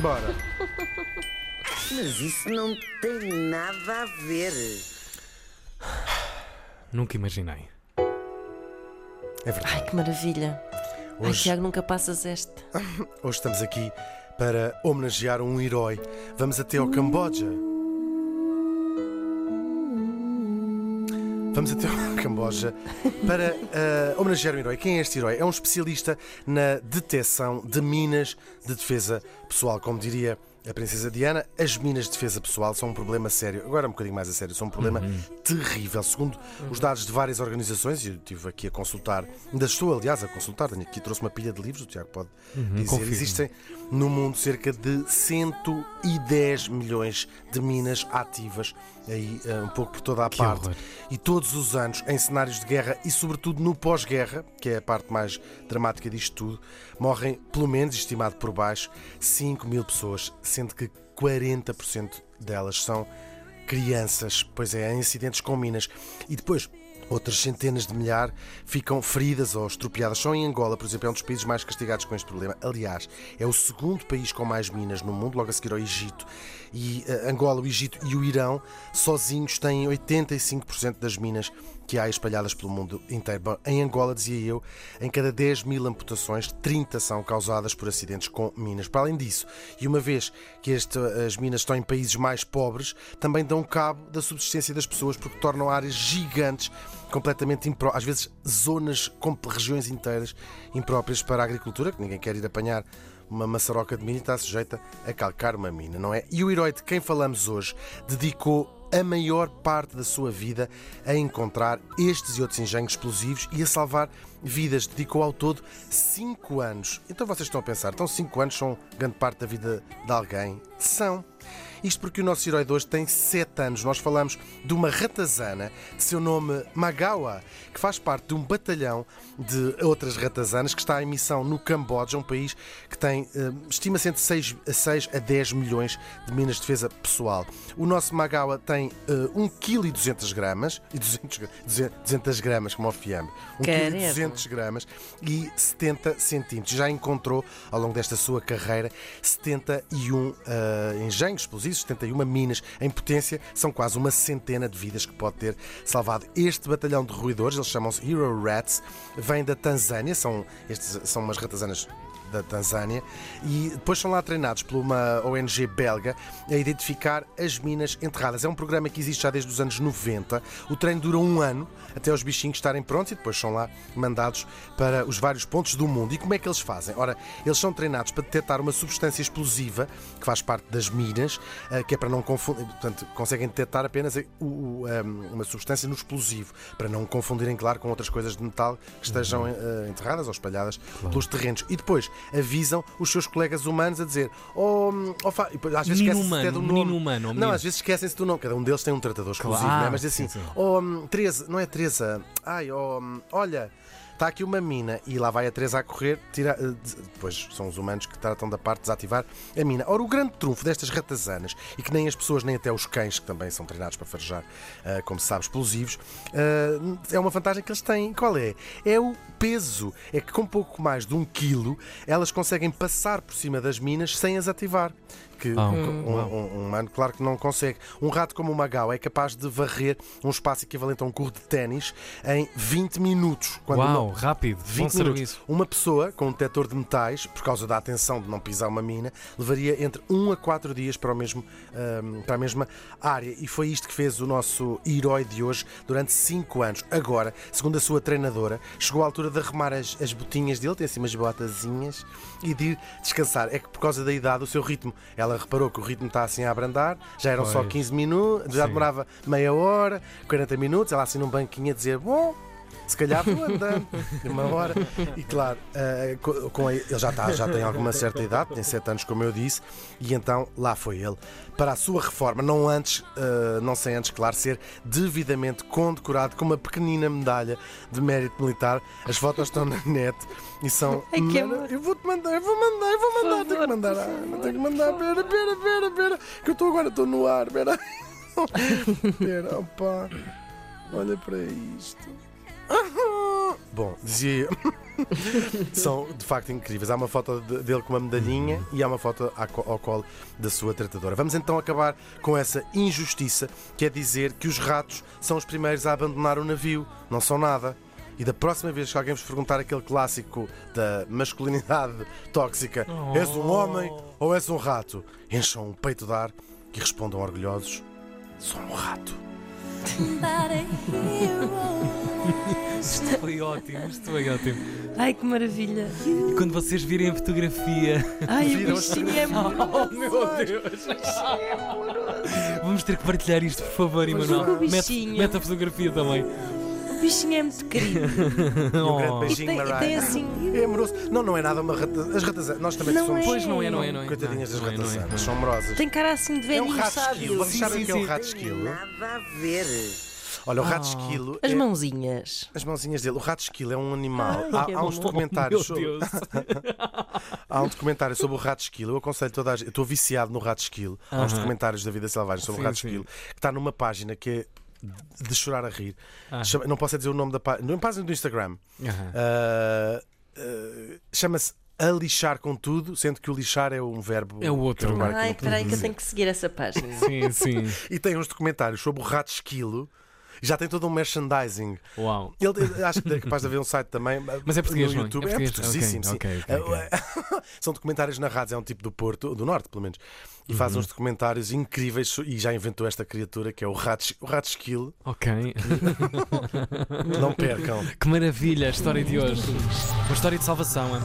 Bora. Mas isso não tem nada a ver. Nunca imaginei. É verdade. Ai, que maravilha. Ai, Hoje- Tiago, nunca passas este. Hoje estamos aqui para homenagear um herói. Vamos até ao Camboja. Vamos até ao Camboja para eh, homenagear um herói. Quem é este herói? É um especialista na detecção de minas de defesa pessoal. Como diria a Princesa Diana, as minas de defesa pessoal são um problema sério. Agora um bocadinho mais a sério, são um problema terrível. Segundo os dados de várias organizações, e eu estive aqui a consultar, ainda estou aliás a consultar, tenho aqui, trouxe uma pilha de livros, o Tiago pode dizer. confirmo. Existem no mundo cerca de 110 milhões de minas ativas, aí eh, um pouco por toda a Que parte. horror. E todos os anos, em cenários de guerra e sobretudo no pós-guerra, que é a parte mais dramática disto tudo, morrem, pelo menos estimado por baixo, 5 mil pessoas, sendo que 40% delas são crianças, pois é, em incidentes com minas. E depois. Outras centenas de milhares ficam feridas ou estropiadas. Só em Angola, por exemplo, é um dos países mais castigados com este problema. Aliás, é o segundo país com mais minas no mundo, logo a seguir ao Egito. E eh, Angola, o Egito e o Irão, sozinhos, têm 85% das minas que há espalhadas pelo mundo inteiro. Bom, em Angola, dizia eu, em cada 10 mil amputações, 30 são causadas por acidentes com minas. Para além disso, e uma vez que este, as minas estão em países mais pobres, também dão cabo da subsistência das pessoas porque tornam áreas gigantes completamente impró às vezes zonas regiões inteiras impróprias para a agricultura, que ninguém quer ir apanhar uma maçaroca de milho está sujeita a calcar uma mina, não é? E o herói de quem falamos hoje dedicou a maior parte da sua vida a encontrar estes e outros engenhos explosivos e a salvar vidas. Dedicou ao todo 5 anos. Então vocês estão a pensar, então 5 anos são grande parte da vida de alguém? São. Isto porque o nosso herói de hoje tem 7 anos. Nós falamos de uma ratazana de seu nome Magawa, que faz parte de um batalhão de outras ratazanas que está em missão no Camboja, um país que tem, eh, estima-se entre 6 a, 6 a 10 milhões de minas de defesa pessoal. O nosso Magawa tem eh, 1 kg e 200 gramas, e 200, gra- 200 gramas, como ao fiambre, 1 kg e Credo. 200 gramas e 70 centímetros. Já encontrou, ao longo desta sua carreira, 71 eh, engenhos explosivos, 71 minas em potência. São quase uma centena de vidas que pode ter salvado. Este batalhão de ruidores, eles chamam-se Hero Rats, vem da Tanzânia, são, estes, são umas ratazanas da Tanzânia e depois são lá treinados por uma ONG belga a identificar as minas enterradas. É um programa que existe já desde os anos 90. O treino dura um ano até os bichinhos estarem prontos e depois são lá mandados para os vários pontos do mundo. E como é que eles fazem? Ora, eles são treinados para detectar uma substância explosiva que faz parte das minas, eh, que é para não confundir, portanto, conseguem detectar apenas o, um, uma substância no explosivo, para não confundirem, claro, com outras coisas de metal que estejam eh, enterradas ou espalhadas pelos terrenos. E depois avisam os seus colegas humanos a dizer: Oh, oh fa-" e às vezes esquecem-se até do nome. humano, Não, às vezes esquecem-se do nome. Cada um deles tem um tratador exclusivo, Claro. não é? Mas assim: sim, sim. Oh, Teresa, não é Teresa? Ai, oh, olha. Está aqui uma mina e lá vai a Teresa a correr, tira, eh, depois são os humanos que tratam da parte de desativar a mina. Ora, o grande trunfo destas ratazanas, e que nem as pessoas nem até os cães, que também são treinados para farejar, eh, como se sabe, explosivos, eh, é uma vantagem que eles têm. Qual é? É o peso. É que com pouco mais de um quilo, elas conseguem passar por cima das minas sem as ativar. Que Ah, um, um- um- um- um humano, claro que não consegue. Um rato como o Magau é capaz de varrer um espaço equivalente a um curso de ténis em 20 minutos. Quando Uau, uma- rápido. 20 Bom minutos. serviço. Uma pessoa com um detector de metais, por causa da atenção de não pisar uma mina, levaria entre 1 a 4 dias para, o mesmo, ahm, para a mesma área. E foi isto que fez o nosso herói de hoje durante 5 anos. Agora, segundo a sua treinadora, chegou à altura de arrumar as, as botinhas dele, tem assim umas botazinhas, e de ir descansar. É que por causa da idade, o seu ritmo, ela reparou que o ritmo está assim a abrandar, já eram só Pois. 15 minutos, já Sim. demorava meia hora, 40 minutos, ela assim num banquinho a dizer: Bom, se calhar vou andando uma hora. E claro, co- com a- ele já, está, já tem alguma certa idade, tem 7 anos, como eu disse, e então lá foi ele para a sua reforma, não antes, eh, não sem antes, claro, ser devidamente condecorado com uma pequenina medalha de mérito militar. As fotos estão na net e são. Ai, que amor. Eu vou-te mandar, eu vou mandar, eu vou mandar, tenho que mandar, ah, tenho que mandar, pera, pera, pera, pera, que eu estou agora, estou no ar, pera. Pera, opa, olha para isto. Bom, dizia. São de facto incríveis. Há uma foto de- dele com uma medalhinha e há uma foto ao colo da sua tratadora. Vamos então acabar com essa injustiça, que é dizer que os ratos são os primeiros a abandonar o navio. Não são nada. E da próxima vez que alguém vos perguntar aquele clássico da masculinidade tóxica: és um homem ou és um rato? Encham o peito de ar e respondam orgulhosos: sou um rato. Isto foi ótimo, isto foi ótimo. Ai, que maravilha. E quando vocês virem a fotografia. Ai, o bichinho é muito. Oh meu Deus! Vamos ter que partilhar isto, por favor, Emanuel. o Mete, bichinho. mete a fotografia também. O bichinho é muito querido. E um grande Oh. E beijinho, tem, e Mariah. tem assim. É amoroso. Não, não é nada uma rata. As ratas, nós também Não somos. é. Pois não é, não é, não é. Coitadinhas das Não é, não é, ratazanas, não é. são amorosas. Tem cara assim de É um velhinho rato sábio. esquilo. Vocês Sim, sabem sim, o que é um sim. rato Tem esquilo? nada a ver. Olha, o rato Ah. esquilo. As é- mãozinhas. As mãozinhas dele. O rato esquilo é um animal. Ai, há, há uns documentários Oh, Meu sobre, Deus. há um documentário sobre o rato esquilo. Eu aconselho toda a gente. Eu estou viciado no rato esquilo. Há uns documentários da vida selvagem sobre Sim, o rato esquilo que está numa página que é de chorar a rir. Ah. Chama- não posso é dizer o nome da página. Numa página do Instagram. Aham. Ah, ah, Chama-se a lixar com tudo, sendo que o lixar é um verbo. É o outro. que Ai, não espera aí que eu tenho que seguir essa página. Sim, sim. E tem uns documentários sobre o rato esquilo. Já tem todo um merchandising. Uau. Ele, acho que é capaz de haver um site também. Mas é português, no não é? YouTube. É É, português? portuguesíssimo, sim. Ok, ok, ok, Eh, São documentários narrados, é um tipo do Porto, do Norte, pelo menos. E faz Uhum. uns documentários incríveis e já inventou esta criatura que é o rato, o. Ok. Não percam. Que maravilha a história de hoje. Uma história de salvação. hein?